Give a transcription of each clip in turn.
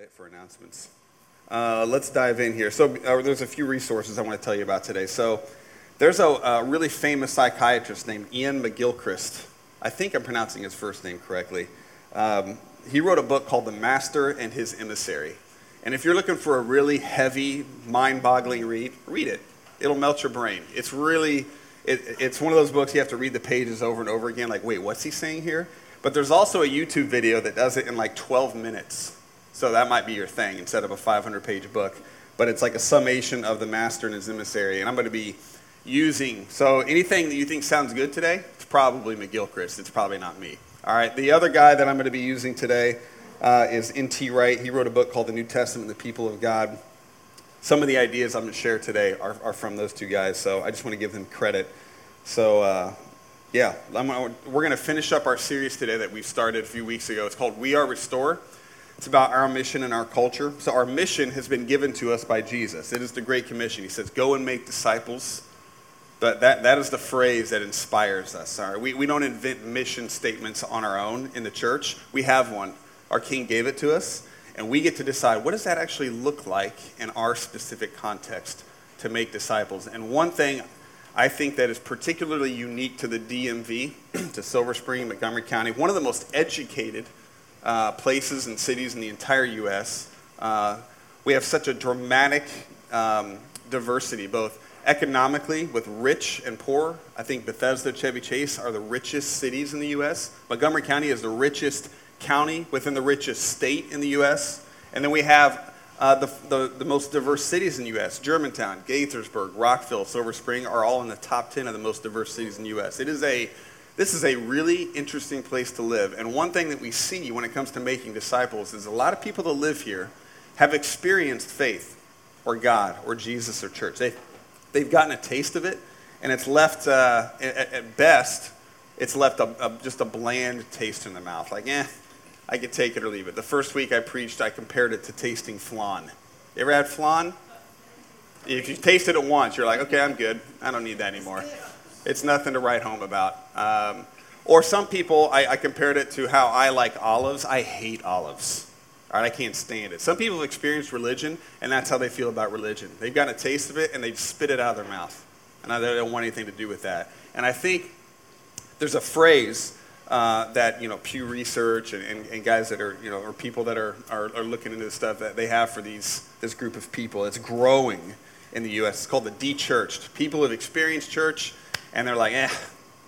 it for announcements. Uh, let's dive in here. So, uh, there's a few resources I want to tell you about today. So, there's a, a, really famous psychiatrist named Iain McGilchrist. I think I'm pronouncing his first name correctly. Um, he wrote a book called The Master and His Emissary. And if you're looking for a really heavy, mind boggling read, read it. It'll melt your brain. It's really, it, it's one of those books you have to read the pages over and over again, like, wait, what's he saying here? But there's also a YouTube video that does it in like 12 minutes. So that might be your thing instead of a 500 page book. But it's like a summation of the master and his emissary. And I'm going to be using, so anything that you think sounds good today, it's probably McGilchrist. It's probably not me. All right, the other guy that I'm going to be using today uh, is N.T. Wright. He wrote a book called The New Testament and the People of God. Some of the ideas I'm going to share today are, are from those two guys, so I just want to give them credit. So, uh, yeah, we're going to finish up our series today that we started a few weeks ago. It's called We Are Restore. It's about our mission and our culture. So, our mission has been given to us by Jesus. It is the Great Commission. He says, Go and make disciples. But that, that is the phrase that inspires us. All right? we, we don't invent mission statements on our own in the church. We have one. Our King gave it to us, and we get to decide what does that actually look like in our specific context to make disciples. And one thing I think that is particularly unique to the DMV, to Silver Spring, Montgomery County, one of the most educated uh, places and cities in the entire U.S. Uh, we have such a dramatic um, diversity, both economically with rich and poor. I think Bethesda, Chevy Chase are the richest cities in the U.S. Montgomery County is the richest county within the richest state in the U.S. And then we have uh, the, the, the, most diverse cities in the U.S. Germantown, Gaithersburg, Rockville, Silver Spring are all in the top 10 of the most diverse cities in the U.S. It is a, this is a really interesting place to live. And one thing that we see when it comes to making disciples is a lot of people that live here have experienced faith or God or Jesus or church. They, they've gotten a taste of it, and it's left, uh, at, at, best, it's left a, a, just a bland taste in the mouth. Like, eh, I could take it or leave it. The first week I preached, I compared it to tasting flan. You ever had flan? If you tasted it at once, you're like, okay, I'm good. I don't need that anymore. It's nothing to write home about. Um, or some people, I, I, compared it to how I like olives. I hate olives. All right, I can't stand it. Some people have experienced religion, and that's how they feel about religion. They've gotten a taste of it, and they spit it out of their mouth. And they don't want anything to do with that. And I think there's a phrase uh, that you know Pew Research and, and, and, guys that are you know or people that are, are, are looking into the stuff that they have for these this group of people. It's growing in the U.S. It's called the de-churched. People have experienced church and they're like, eh,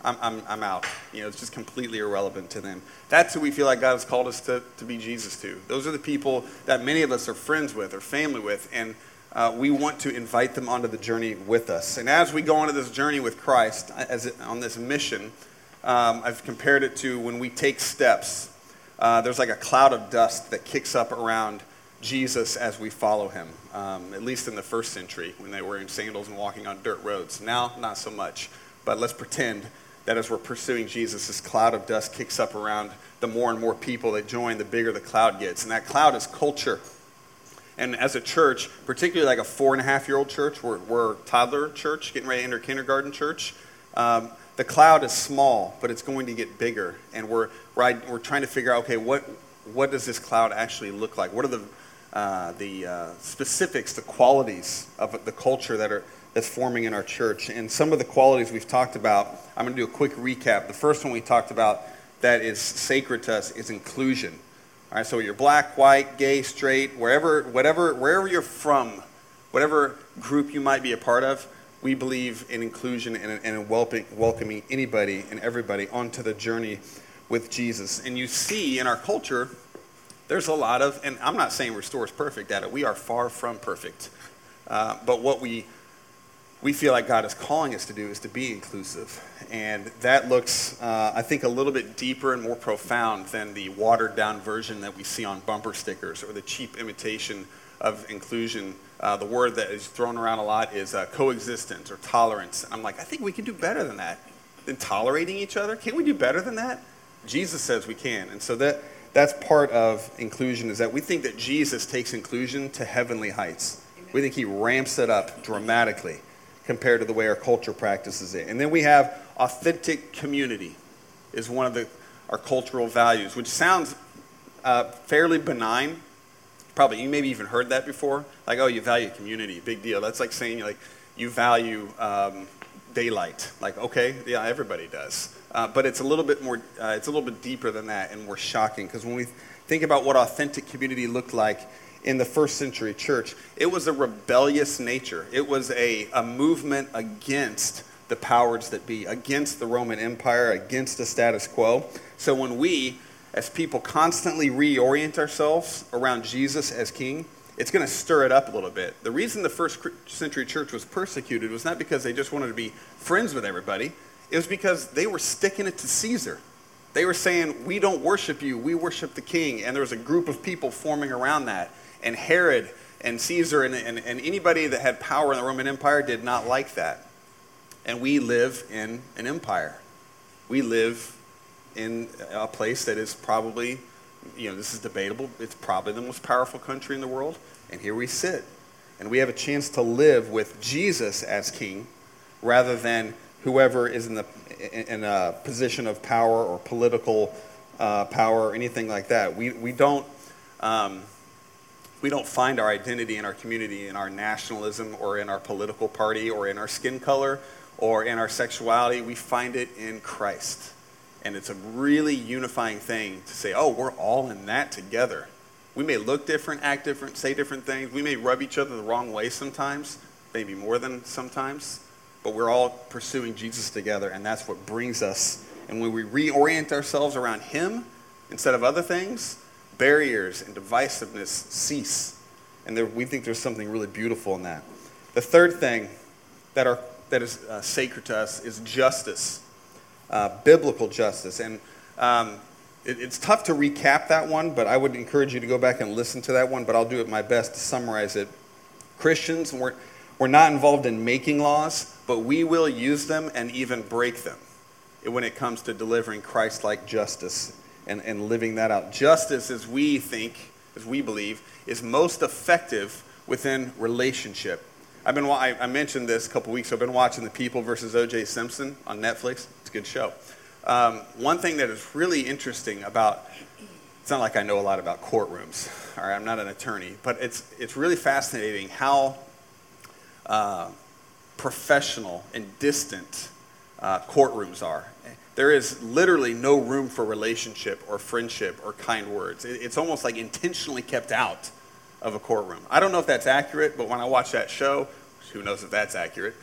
I'm, I'm, I'm out. You know, it's just completely irrelevant to them. That's who we feel like God has called us to, to be Jesus to. Those are the people that many of us are friends with or family with, and uh, we want to invite them onto the journey with us. And as we go onto this journey with Christ, as it, on this mission, um, I've compared it to when we take steps. Uh, there's like a cloud of dust that kicks up around Jesus as we follow him, um, at least in the first century when they were in sandals and walking on dirt roads. Now, not so much. But let's pretend that as we're pursuing Jesus, this cloud of dust kicks up around the more and more people that join, the bigger the cloud gets. And that cloud is culture. And as a church, particularly like a four and a half year old church, we're, we're toddler church, getting ready to enter kindergarten church. Um, the cloud is small, but it's going to get bigger. And we're, right, we're trying to figure out okay, what, what does this cloud actually look like? What are the, uh, the uh, specifics, the qualities of the culture that are, that's forming in our church? And some of the qualities we've talked about, I'm going to do a quick recap. The first one we talked about that is sacred to us is inclusion. All right, so you're black, white, gay, straight, wherever, whatever, wherever you're from, whatever group you might be a part of, we believe in inclusion and, and in welcoming anybody and everybody onto the journey with Jesus. And you see in our culture, there's a lot of, and I'm not saying Restore is perfect at it. We are far from perfect. Uh, but what we we feel like God is calling us to do is to be inclusive. And that looks, uh, I think, a little bit deeper and more profound than the watered down version that we see on bumper stickers or the cheap imitation of inclusion uh, the word that is thrown around a lot is uh, coexistence or tolerance. I'm like, I think we can do better than that. Than tolerating each other? Can we do better than that? Jesus says we can. And so that, that's part of inclusion is that we think that Jesus takes inclusion to heavenly heights. Amen. We think he ramps it up dramatically compared to the way our culture practices it. And then we have authentic community is one of the, our cultural values, which sounds uh, fairly benign, Probably you maybe even heard that before. Like, oh, you value community, big deal. That's like saying like you value um, daylight. Like, okay, yeah, everybody does. Uh, but it's a little bit more. Uh, it's a little bit deeper than that, and more shocking because when we think about what authentic community looked like in the first century church, it was a rebellious nature. It was a, a movement against the powers that be, against the Roman Empire, against the status quo. So when we, as people, constantly reorient ourselves around Jesus as king, it's going to stir it up a little bit. The reason the first century church was persecuted was not because they just wanted to be friends with everybody, it was because they were sticking it to Caesar. They were saying, We don't worship you, we worship the king. And there was a group of people forming around that. And Herod and Caesar and, and, and anybody that had power in the Roman Empire did not like that. And we live in an empire. We live in a place that is probably, you know, this is debatable, it's probably the most powerful country in the world. And here we sit. And we have a chance to live with Jesus as king rather than whoever is in, the, in a position of power or political uh, power or anything like that. We, we don't. Um, we don't find our identity in our community in our nationalism or in our political party or in our skin color or in our sexuality. We find it in Christ. And it's a really unifying thing to say, oh, we're all in that together. We may look different, act different, say different things. We may rub each other the wrong way sometimes, maybe more than sometimes, but we're all pursuing Jesus together, and that's what brings us. And when we reorient ourselves around Him instead of other things, barriers and divisiveness cease. And there, we think there's something really beautiful in that. The third thing that, are, that is uh, sacred to us is justice, uh, biblical justice. And um, it, it's tough to recap that one, but I would encourage you to go back and listen to that one, but I'll do it my best to summarize it. Christians, we're, we're not involved in making laws, but we will use them and even break them when it comes to delivering Christ like justice and, and living that out. Justice, as we think, as we believe, is most effective within relationship. I've been, I, mentioned this a couple weeks ago. I've been watching The People versus O.J. Simpson on Netflix. It's a good show. Um, one thing that is really interesting about it's not like I know a lot about courtrooms. All right, I'm not an attorney, but it's it's really fascinating how uh, professional and distant uh, courtrooms are. There is literally no room for relationship or friendship or kind words. It's almost like intentionally kept out of a courtroom. I don't know if that's accurate, but when I watch that show, who knows if that's accurate,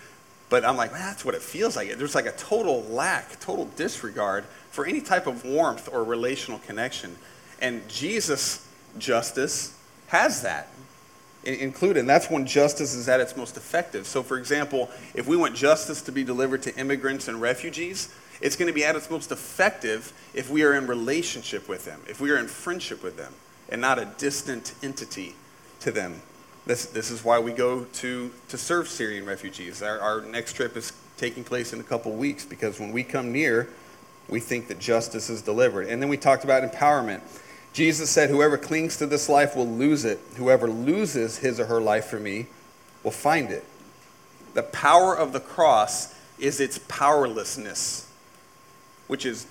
but I'm like, that's what it feels like. There's like a total lack, total disregard for any type of warmth or relational connection. And Jesus' justice has that included. And that's when justice is at its most effective. So, for example, if we want justice to be delivered to immigrants and refugees, it's going to be at its most effective if we are in relationship with them, if we are in friendship with them, and not a distant entity to them. This, this is why we go to, to serve Syrian refugees. Our, our next trip is taking place in a couple weeks because when we come near, we think that justice is delivered. And then we talked about empowerment. Jesus said, Whoever clings to this life will lose it. Whoever loses his or her life for me will find it. The power of the cross is its powerlessness which is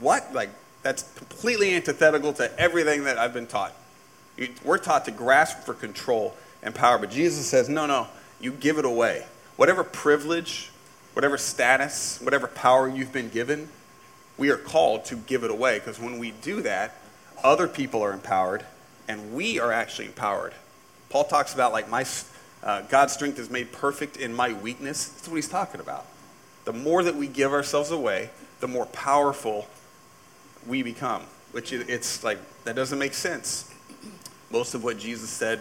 what? Like, that's completely antithetical to everything that I've been taught. We're taught to grasp for control and power, but Jesus says, no, no, you give it away. Whatever privilege, whatever status, whatever power you've been given, we are called to give it away because when we do that, other people are empowered and we are actually empowered. Paul talks about like my uh, God's strength is made perfect in my weakness. That's what he's talking about. The more that we give ourselves away, the more powerful we become. Which it's like, that doesn't make sense. Most of what Jesus said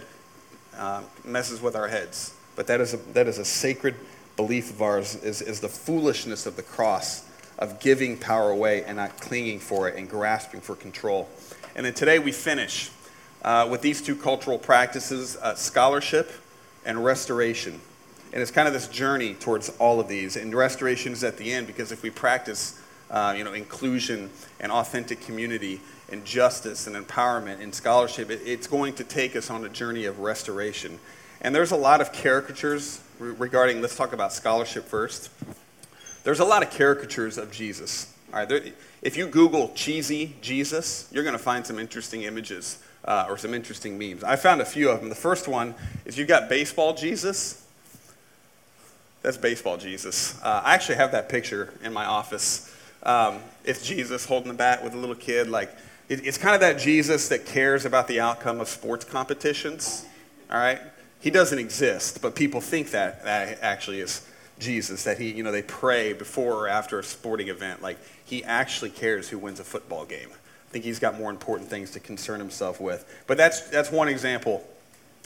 uh, messes with our heads. But that is a, that is a sacred belief of ours, is, is the foolishness of the cross, of giving power away and not clinging for it and grasping for control. And then today we finish uh, with these two cultural practices uh, scholarship and restoration. And it's kind of this journey towards all of these. And restoration is at the end because if we practice uh, you know, inclusion and authentic community and justice and empowerment and scholarship, it, it's going to take us on a journey of restoration. And there's a lot of caricatures regarding, let's talk about scholarship first. There's a lot of caricatures of Jesus. All right, there, if you Google cheesy Jesus, you're going to find some interesting images uh, or some interesting memes. I found a few of them. The first one is you've got baseball Jesus. That's baseball Jesus. Uh, I actually have that picture in my office. Um, it's Jesus holding the bat with a little kid. Like it, it's kind of that Jesus that cares about the outcome of sports competitions. All right, he doesn't exist, but people think that that actually is Jesus. That he, you know, they pray before or after a sporting event. Like he actually cares who wins a football game. I think he's got more important things to concern himself with. But that's that's one example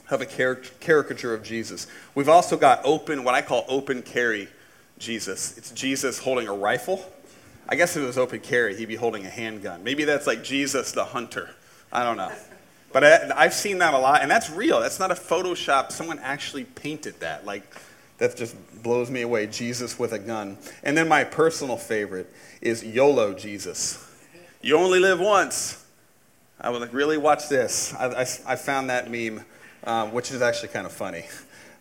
of a caricature of Jesus. We've also got open, what I call open carry Jesus. It's Jesus holding a rifle. I guess if it was open carry, he'd be holding a handgun. Maybe that's like Jesus the hunter. I don't know. But I, have seen that a lot, and that's real. That's not a Photoshop. Someone actually painted that. Like, that just blows me away. Jesus with a gun. And then my personal favorite is YOLO Jesus. You only live once. I was like, really? Watch this. I, I, I found that meme um, which is actually kind of funny.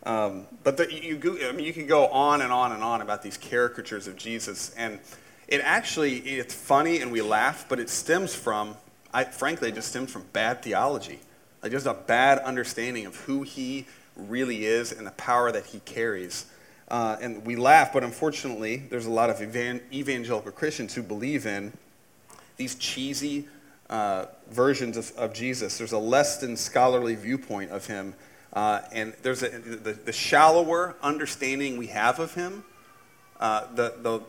Um, but the, you, I mean, you can go on and on and on about these caricatures of Jesus, and it actually it's funny and we laugh, but it stems from, I, frankly, it just stems from bad theology, like just a bad understanding of who he really is and the power that he carries. Uh, and we laugh, but unfortunately, there's a lot of evan- evangelical Christians who believe in these cheesy uh, versions of, of, Jesus. There's a less than scholarly viewpoint of him. Uh, and there's a, the, the, shallower understanding we have of him, uh, the, the,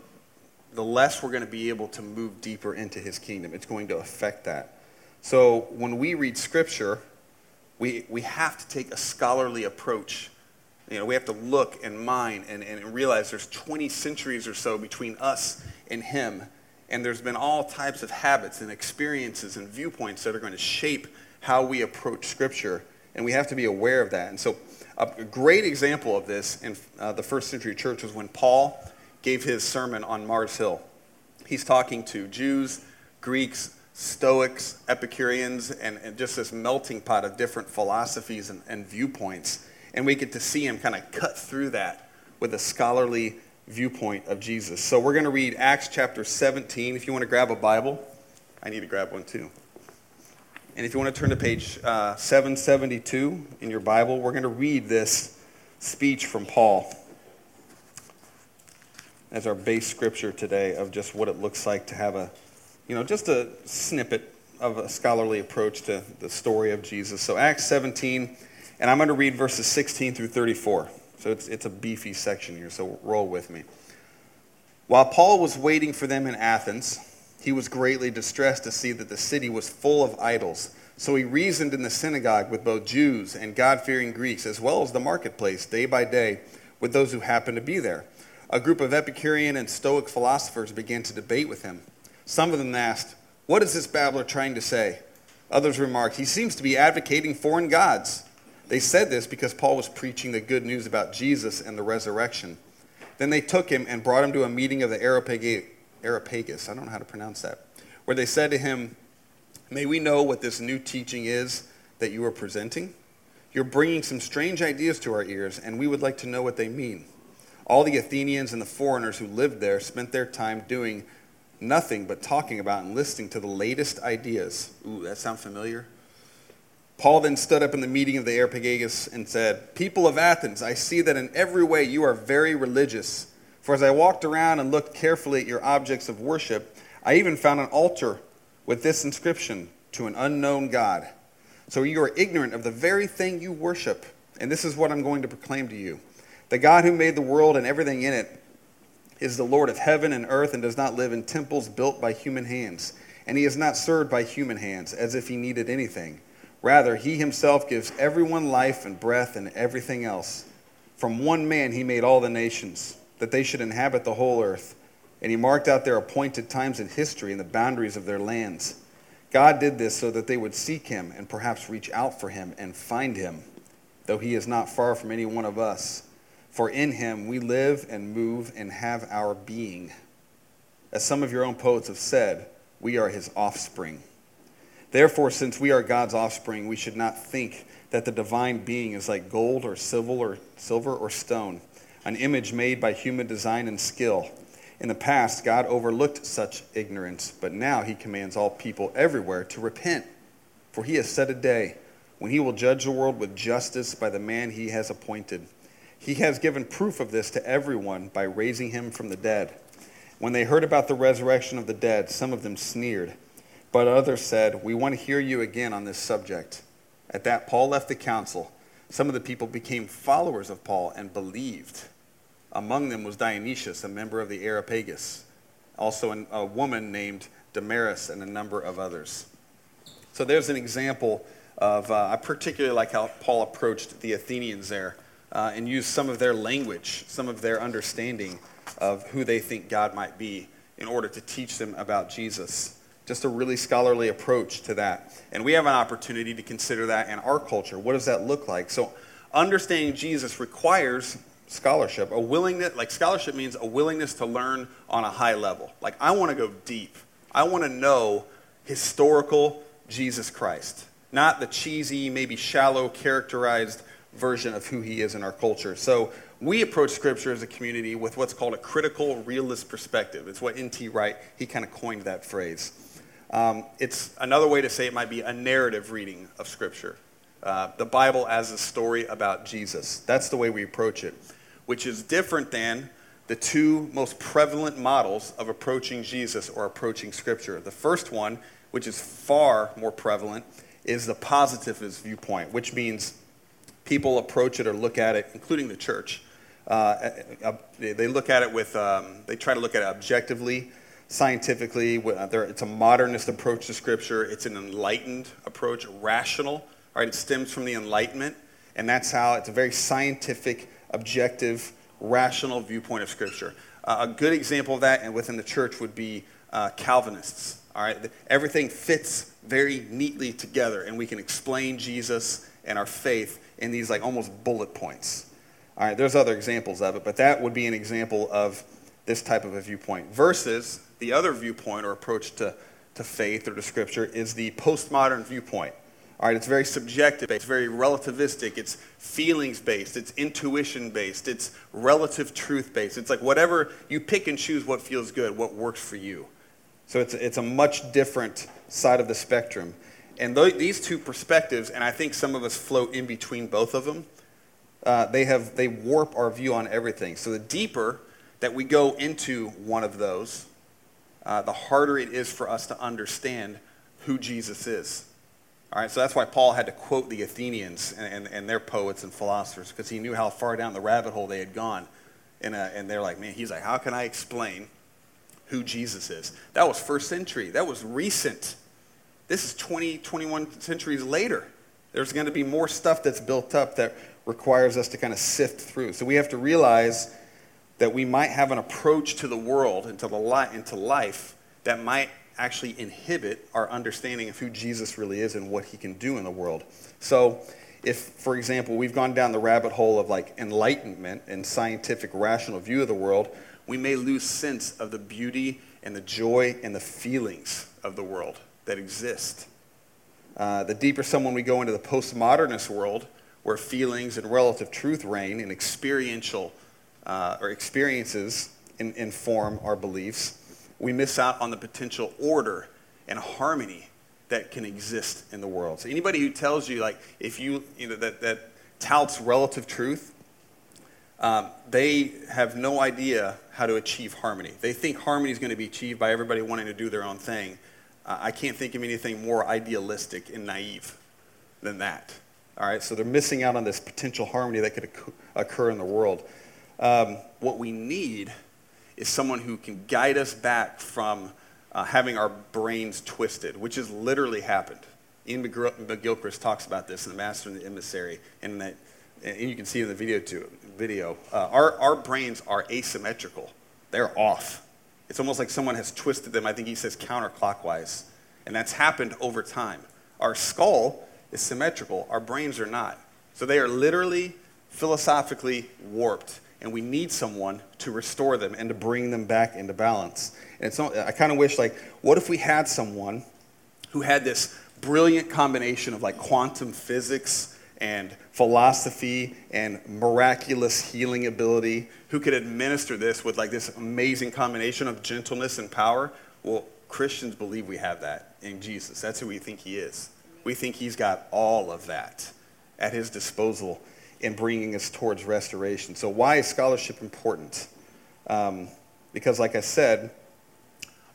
the less we're going to be able to move deeper into his kingdom. It's going to affect that. So when we read scripture, we, we have to take a scholarly approach. You know, we have to look and mine and, and realize there's 20 centuries or so between us and him and there's been all types of habits and experiences and viewpoints that are going to shape how we approach Scripture. And we have to be aware of that. And so, a great example of this in uh, the first century church was when Paul gave his sermon on Mars Hill. He's talking to Jews, Greeks, Stoics, Epicureans, and, and just this melting pot of different philosophies and, and viewpoints. And we get to see him kind of cut through that with a scholarly viewpoint of Jesus. So we're going to read Acts chapter 17. If you want to grab a Bible, I need to grab one too. And if you want to turn to page uh, 772 in your Bible, we're going to read this speech from Paul as our base scripture today of just what it looks like to have a, you know, just a snippet of a scholarly approach to the story of Jesus. So Acts 17, and I'm going to read verses 16 through 34. So it's, it's a beefy section here, so roll with me. While Paul was waiting for them in Athens, he was greatly distressed to see that the city was full of idols. So he reasoned in the synagogue with both Jews and God fearing Greeks, as well as the marketplace, day by day, with those who happened to be there. A group of Epicurean and Stoic philosophers began to debate with him. Some of them asked, What is this babbler trying to say? Others remarked, He seems to be advocating foreign gods. They said this because Paul was preaching the good news about Jesus and the resurrection. Then they took him and brought him to a meeting of the Areopagus. I don't know how to pronounce that. Where they said to him, May we know what this new teaching is that you are presenting? You're bringing some strange ideas to our ears, and we would like to know what they mean. All the Athenians and the foreigners who lived there spent their time doing nothing but talking about and listening to the latest ideas. Ooh, that sound familiar? Paul then stood up in the meeting of the Areopagus and said, People of Athens, I see that in every way you are very religious. For as I walked around and looked carefully at your objects of worship, I even found an altar with this inscription to an unknown God. So you are ignorant of the very thing you worship. And this is what I'm going to proclaim to you The God who made the world and everything in it is the Lord of heaven and earth and does not live in temples built by human hands. And he is not served by human hands as if he needed anything Rather, he himself gives everyone life and breath and everything else. From one man he made all the nations, that they should inhabit the whole earth. And he marked out their appointed times in history and the boundaries of their lands. God did this so that they would seek him and perhaps reach out for him and find him, though he is not far from any one of us. For in him we live and move and have our being. As some of your own poets have said, we are his offspring. Therefore, since we are God's offspring, we should not think that the divine being is like gold or silver or stone, an image made by human design and skill. In the past, God overlooked such ignorance, but now he commands all people everywhere to repent. For he has set a day when he will judge the world with justice by the man he has appointed. He has given proof of this to everyone by raising him from the dead. When they heard about the resurrection of the dead, some of them sneered, but others said, We want to hear you again on this subject. At that, Paul left the council. Some of the people became followers of Paul and believed. Among them was Dionysius, a member of the Areopagus, also a woman named Damaris, and a number of others. So there's an example of, uh, I particularly like how Paul approached the Athenians there uh, and use some of their language, some of their understanding of who they think God might be in order to teach them about Jesus. Just a really scholarly approach to that. And we have an opportunity to consider that in our culture. What does that look like? So, understanding Jesus requires scholarship, a willingness, like scholarship means a willingness to learn on a high level. Like, I want to go deep. I want to know historical Jesus Christ, not the cheesy, maybe shallow, characterized version of who he is in our culture. So we approach scripture as a community with what's called a critical realist perspective. It's what N.T. Wright, he kind of coined that phrase. Um, it's another way to say it might be a narrative reading of scripture. Uh, the Bible as a story about Jesus. That's the way we approach it, which is different than the two most prevalent models of approaching Jesus or approaching scripture. The first one, which is far more prevalent, is the positivist viewpoint, which means people approach it or look at it, including the church. Uh, uh, they look at it with, um, they try to look at it objectively, scientifically. It's a modernist approach to Scripture. It's an enlightened approach, rational. Right? It stems from the Enlightenment, and that's how it's a very scientific, objective, rational viewpoint of Scripture. Uh, a good example of that, and within the church, would be uh, Calvinists. All right, everything fits very neatly together, and we can explain Jesus and our faith in these like almost bullet points. All right, there's other examples of it, but that would be an example of this type of a viewpoint. Versus the other viewpoint or approach to, to faith or to scripture is the postmodern viewpoint. All right, it's very subjective, it's very relativistic, it's feelings based, it's intuition based, it's relative truth based. It's like whatever you pick and choose what feels good, what works for you. So it's, it's a much different side of the spectrum. And th- these two perspectives, and I think some of us float in between both of them, uh, they, have, they warp our view on everything. So the deeper that we go into one of those, uh, the harder it is for us to understand who Jesus is. All right, so that's why Paul had to quote the Athenians and, and, and their poets and philosophers, because he knew how far down the rabbit hole they had gone. And, uh, and they're like, man, he's like, how can I explain who Jesus is? That was first century. That was recent. This is 20, 21 centuries later. There's going to be more stuff that's built up that requires us to kind of sift through. So we have to realize that we might have an approach to the world and to, the li- into life that might actually inhibit our understanding of who Jesus really is and what he can do in the world. So, if, for example, we've gone down the rabbit hole of like enlightenment and scientific rational view of the world, we may lose sense of the beauty and the joy and the feelings of the world that exist. Uh, the deeper someone we go into the postmodernist world, where feelings and relative truth reign and experiential uh, or experiences in, inform our beliefs, we miss out on the potential order and harmony that can exist in the world. So anybody who tells you like if you you know that that touts relative truth, um, they have no idea how to achieve harmony. They think harmony is going to be achieved by everybody wanting to do their own thing, I can't think of anything more idealistic and naive than that. All right, so they're missing out on this potential harmony that could occur in the world. Um, what we need is someone who can guide us back from uh, having our brains twisted, which has literally happened. Iain McGilchrist talks about this in The Master and the Emissary, and, that, and you can see in the video too. Video, uh, our, our brains are asymmetrical; they're off. It's almost like someone has twisted them. I think he says counterclockwise. And that's happened over time. Our skull is symmetrical, our brains are not. So they are literally philosophically warped. And we need someone to restore them and to bring them back into balance. And so I kind of wish, like, what if we had someone who had this brilliant combination of like quantum physics and philosophy and miraculous healing ability, who could administer this with like this amazing combination of gentleness and power. Well, Christians believe we have that in Jesus. That's who we think he is. We think he's got all of that at his disposal in bringing us towards restoration. So, why is scholarship important? Um, because, like I said,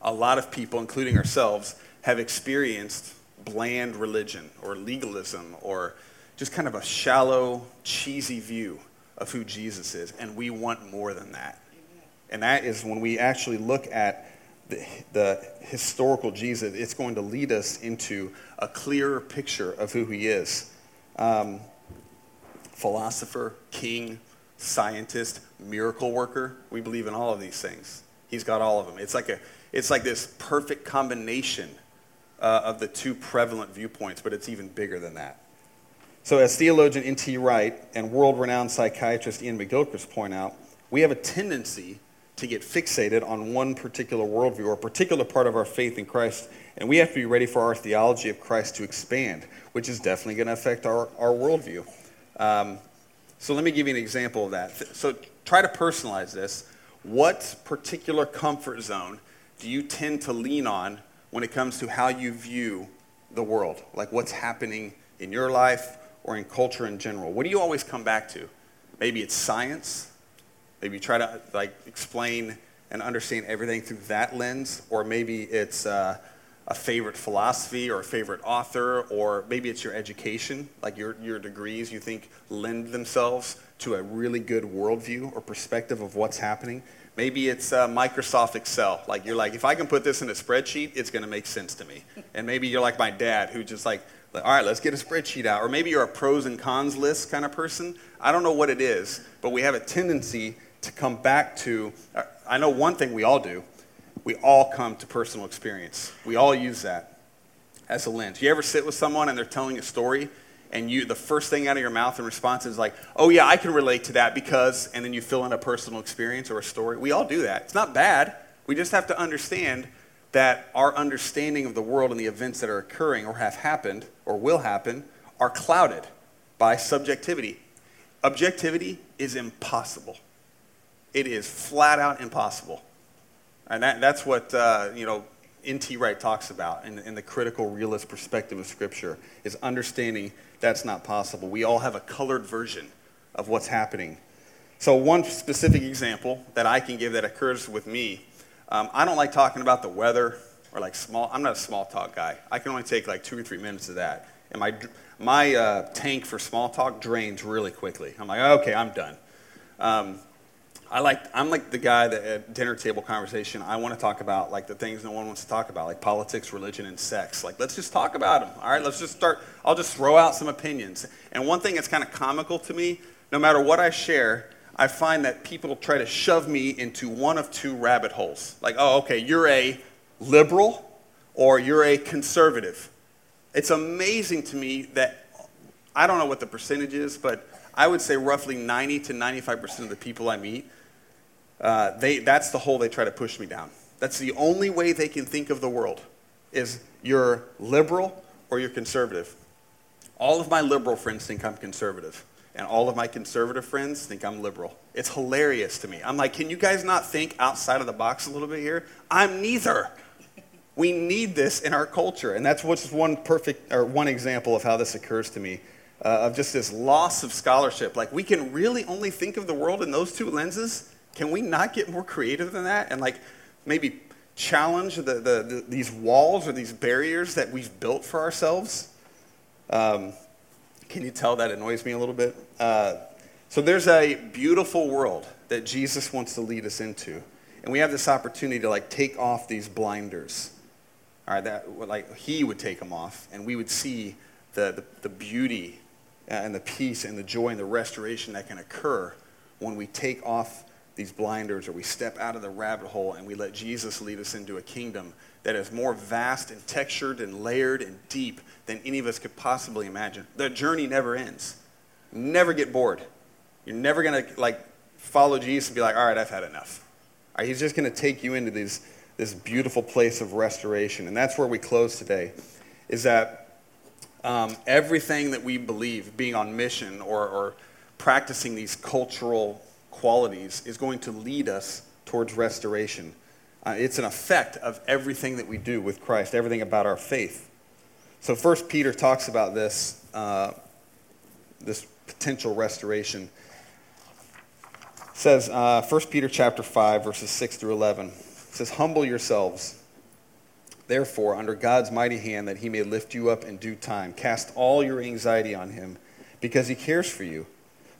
a lot of people, including ourselves, have experienced bland religion or legalism or just kind of a shallow, cheesy view of who Jesus is. And we want more than that. And that is when we actually look at the, the, historical Jesus, it's going to lead us into a clearer picture of who he is. Um, philosopher, king, scientist, miracle worker. We believe in all of these things. He's got all of them. It's like, a, it's like this perfect combination uh, of the two prevalent viewpoints, but it's even bigger than that. So, as theologian N.T. Wright and world renowned psychiatrist Iain McGilchrist point out, we have a tendency to get fixated on one particular worldview or particular part of our faith in Christ, and we have to be ready for our theology of Christ to expand, which is definitely going to affect our, our worldview. Um, so, let me give you an example of that. So, try to personalize this. What particular comfort zone do you tend to lean on when it comes to how you view the world? Like what's happening in your life or in culture in general? What do you always come back to? Maybe it's science. Maybe you try to like explain and understand everything through that lens, or maybe it's uh, a favorite philosophy or a favorite author, or maybe it's your education, like your, your degrees you think lend themselves to a really good worldview or perspective of what's happening. Maybe it's uh, Microsoft Excel. Like you're like, if I can put this in a spreadsheet, it's going to make sense to me. And maybe you're like my dad, who just like like, all right, let's get a spreadsheet out. Or maybe you're a pros and cons list kind of person. I don't know what it is, but we have a tendency to come back to. I know one thing we all do. We all come to personal experience. We all use that as a lens. You ever sit with someone and they're telling a story, and you the first thing out of your mouth in response is like, "Oh yeah, I can relate to that because," and then you fill in a personal experience or a story. We all do that. It's not bad. We just have to understand that our understanding of the world and the events that are occurring or have happened or will happen are clouded by subjectivity. Objectivity is impossible. It is flat out impossible. And that, that's what, uh, you know, N.T. Wright talks about in, in the critical realist perspective of Scripture, is understanding that's not possible. We all have a colored version of what's happening. So, one specific example that I can give that occurs with me um, I don't like talking about the weather or like small. I'm not a small talk guy. I can only take like two or three minutes of that, and my my uh, tank for small talk drains really quickly. I'm like, okay, I'm done. Um, I like I'm like the guy that at dinner table conversation. I want to talk about like the things no one wants to talk about, like politics, religion, and sex. Like let's just talk about them. All right, let's just start. I'll just throw out some opinions. And one thing that's kind of comical to me, no matter what I share, I find that people try to shove me into one of two rabbit holes. Like, oh, okay, you're a liberal or you're a conservative. It's amazing to me that I don't know what the percentage is, but I would say roughly 90 to 95% of the people I meet, uh, they, that's the hole they try to push me down. That's the only way they can think of the world is you're liberal or you're conservative. All of my liberal friends think I'm conservative and all of my conservative friends think I'm liberal. It's hilarious to me. I'm like, can you guys not think outside of the box a little bit here? I'm neither. We need this in our culture, and that's what's one perfect or one example of how this occurs to me. Uh, of just this loss of scholarship. Like, we can really only think of the world in those two lenses. Can we not get more creative than that and, like, maybe challenge the, the, the these walls or these barriers that we've built for ourselves? Um, can you tell that annoys me a little bit? Uh, so there's a beautiful world that Jesus wants to lead us into. And we have this opportunity to like take off these blinders. All right, that like he would take them off, and we would see the, the, the beauty and the peace and the joy and the restoration that can occur when we take off these blinders or we step out of the rabbit hole and we let Jesus lead us into a kingdom that is more vast and textured and layered and deep than any of us could possibly imagine. The journey never ends. Never get bored. You're never going to like follow Jesus and be like, all right, I've had enough. Right, he's just going to take you into these, this beautiful place of restoration. And that's where we close today, is that um, everything that we believe, being on mission or, or practicing these cultural qualities, is going to lead us towards restoration. Uh, it's an effect of everything that we do with Christ, everything about our faith. So First Peter talks about this, uh, this potential restoration. It says, uh, 1 Peter chapter 5, verses 6 through 11. It says, Humble yourselves, therefore, under God's mighty hand, that he may lift you up in due time. Cast all your anxiety on him, because he cares for you.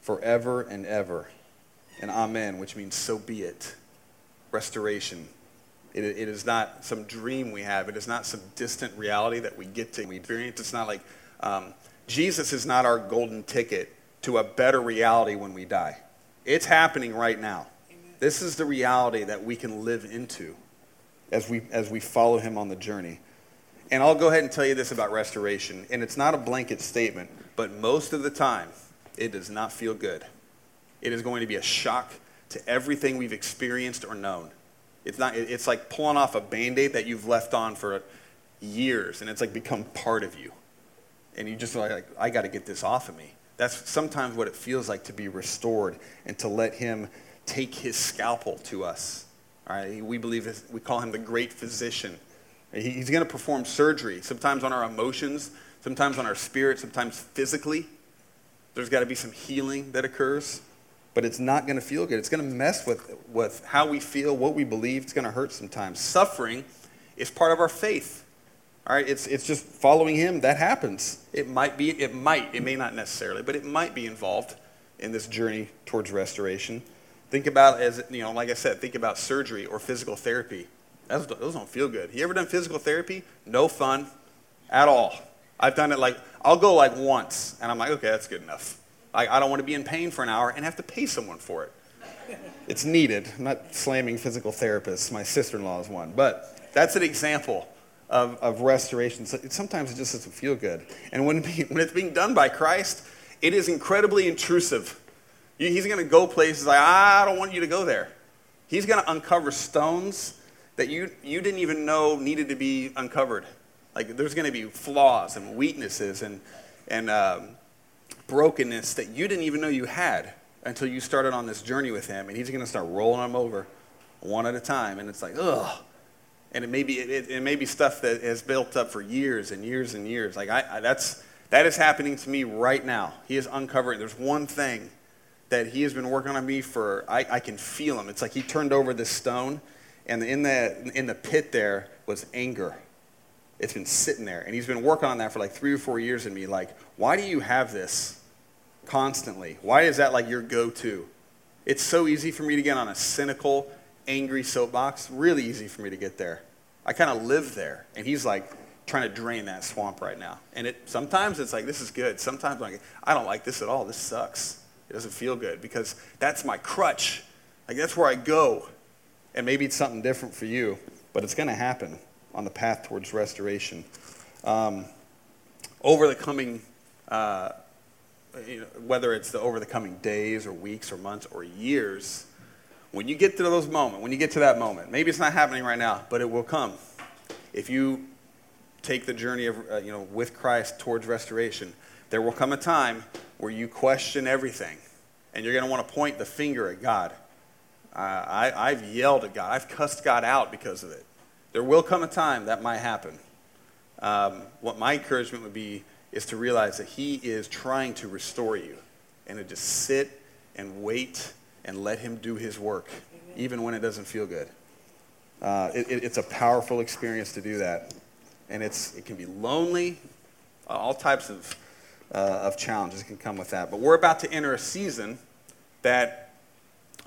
forever and ever. And amen, which means so be it. Restoration. It, it is not some dream we have. It is not some distant reality that we get to we experience. It's not like um, Jesus is not our golden ticket to a better reality when we die. It's happening right now. Amen. This is the reality that we can live into as we, as we follow him on the journey. And I'll go ahead and tell you this about restoration. And it's not a blanket statement, but most of the time, it does not feel good. It is going to be a shock to everything we've experienced or known. It's, not, it's like pulling off a band aid that you've left on for years, and it's like become part of you. And you just like, I got to get this off of me. That's sometimes what it feels like to be restored and to let Him take His scalpel to us. All right? We believe, we call Him the great physician. He's going to perform surgery, sometimes on our emotions, sometimes on our spirit, sometimes physically. There's got to be some healing that occurs, but it's not going to feel good. It's going to mess with, with how we feel, what we believe. It's going to hurt sometimes. Suffering is part of our faith. All right, it's, it's just following him. That happens. It might be, it might, it may not necessarily, but it might be involved in this journey towards restoration. Think about, as you know, like I said, think about surgery or physical therapy. Those, those don't feel good. You ever done physical therapy? No fun at all. I've done it like, I'll go like once, and I'm like, okay, that's good enough. I, I don't want to be in pain for an hour and have to pay someone for it. It's needed. I'm not slamming physical therapists. My sister in law is one. But that's an example of, of restoration. So sometimes it just doesn't feel good. And when, when it's being done by Christ, it is incredibly intrusive. He's going to go places like, I don't want you to go there. He's going to uncover stones that you, you didn't even know needed to be uncovered. Like there's going to be flaws and weaknesses and, and um, brokenness that you didn't even know you had until you started on this journey with him. And he's going to start rolling them over one at a time. And it's like, ugh. And it may be, it, it may be stuff that has built up for years and years and years. Like I, I, that's, that is happening to me right now. He is uncovering. There's one thing that he has been working on me for, I, I can feel him. It's like he turned over this stone, and in the, in the pit there was anger it's been sitting there. And he's been working on that for like three or four years in me. Like, why do you have this constantly? Why is that like your go to? It's so easy for me to get on a cynical, angry soapbox. Really easy for me to get there. I kind of live there. And he's like trying to drain that swamp right now. And it sometimes it's like, this is good. Sometimes I'm like, I don't like this at all. This sucks. It doesn't feel good because that's my crutch. Like, that's where I go. And maybe it's something different for you, but it's going to happen on the path towards restoration. Um, over the coming, uh, you know, whether it's the, over the coming days or weeks or months or years, when you get to those moments, when you get to that moment, maybe it's not happening right now, but it will come. If you take the journey of, uh, you know, with Christ towards restoration, there will come a time where you question everything, and you're going to want to point the finger at God. Uh, I, I've yelled at God. I've cussed God out because of it. There will come a time that might happen. Um, what my encouragement would be is to realize that He is trying to restore you and to just sit and wait and let Him do His work, even when it doesn't feel good. Uh, it, it, it's a powerful experience to do that. And it's, it can be lonely, all types of, uh, of challenges can come with that. But we're about to enter a season that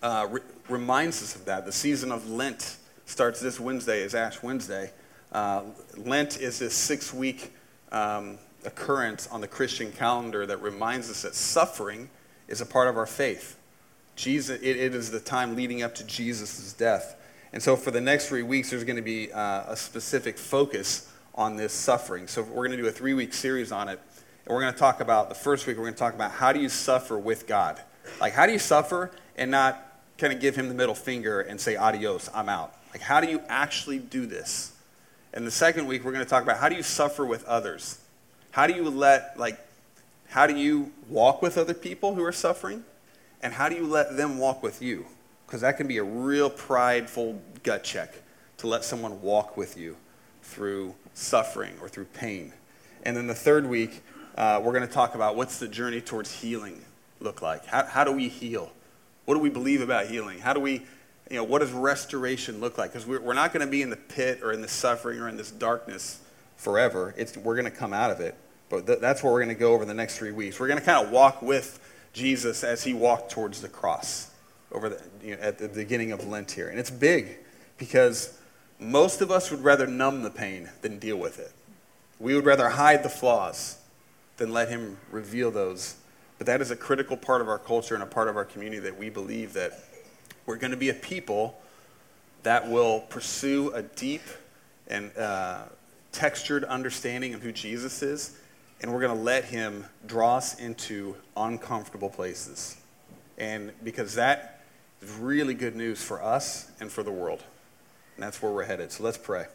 uh, re- reminds us of that the season of Lent starts this Wednesday, is Ash Wednesday. Uh, Lent is this six week um, occurrence on the Christian calendar that reminds us that suffering is a part of our faith. Jesus, it, it is the time leading up to Jesus' death. And so for the next three weeks, there's going to be uh, a specific focus on this suffering. So we're going to do a three week series on it. And we're going to talk about the first week, we're going to talk about how do you suffer with God? Like, how do you suffer and not kind of give him the middle finger and say, adios, I'm out? Like, how do you actually do this? And the second week, we're going to talk about how do you suffer with others? How do you let, like, how do you walk with other people who are suffering? And how do you let them walk with you? Because that can be a real prideful gut check to let someone walk with you through suffering or through pain. And then the third week, uh, we're going to talk about what's the journey towards healing look like? How, how do we heal? What do we believe about healing? How do we, you know, what does restoration look like? Because we're, not going to be in the pit or in the suffering or in this darkness forever. It's, we're going to come out of it. But th- that's what we're going to go over the next three weeks. We're going to kind of walk with Jesus as he walked towards the cross over the, you know, at the beginning of Lent here. And it's big because most of us would rather numb the pain than deal with it. We would rather hide the flaws than let him reveal those but that is a critical part of our culture and a part of our community that we believe that we're going to be a people that will pursue a deep and uh, textured understanding of who Jesus is, and we're going to let him draw us into uncomfortable places. And because that is really good news for us and for the world. And that's where we're headed. So let's pray.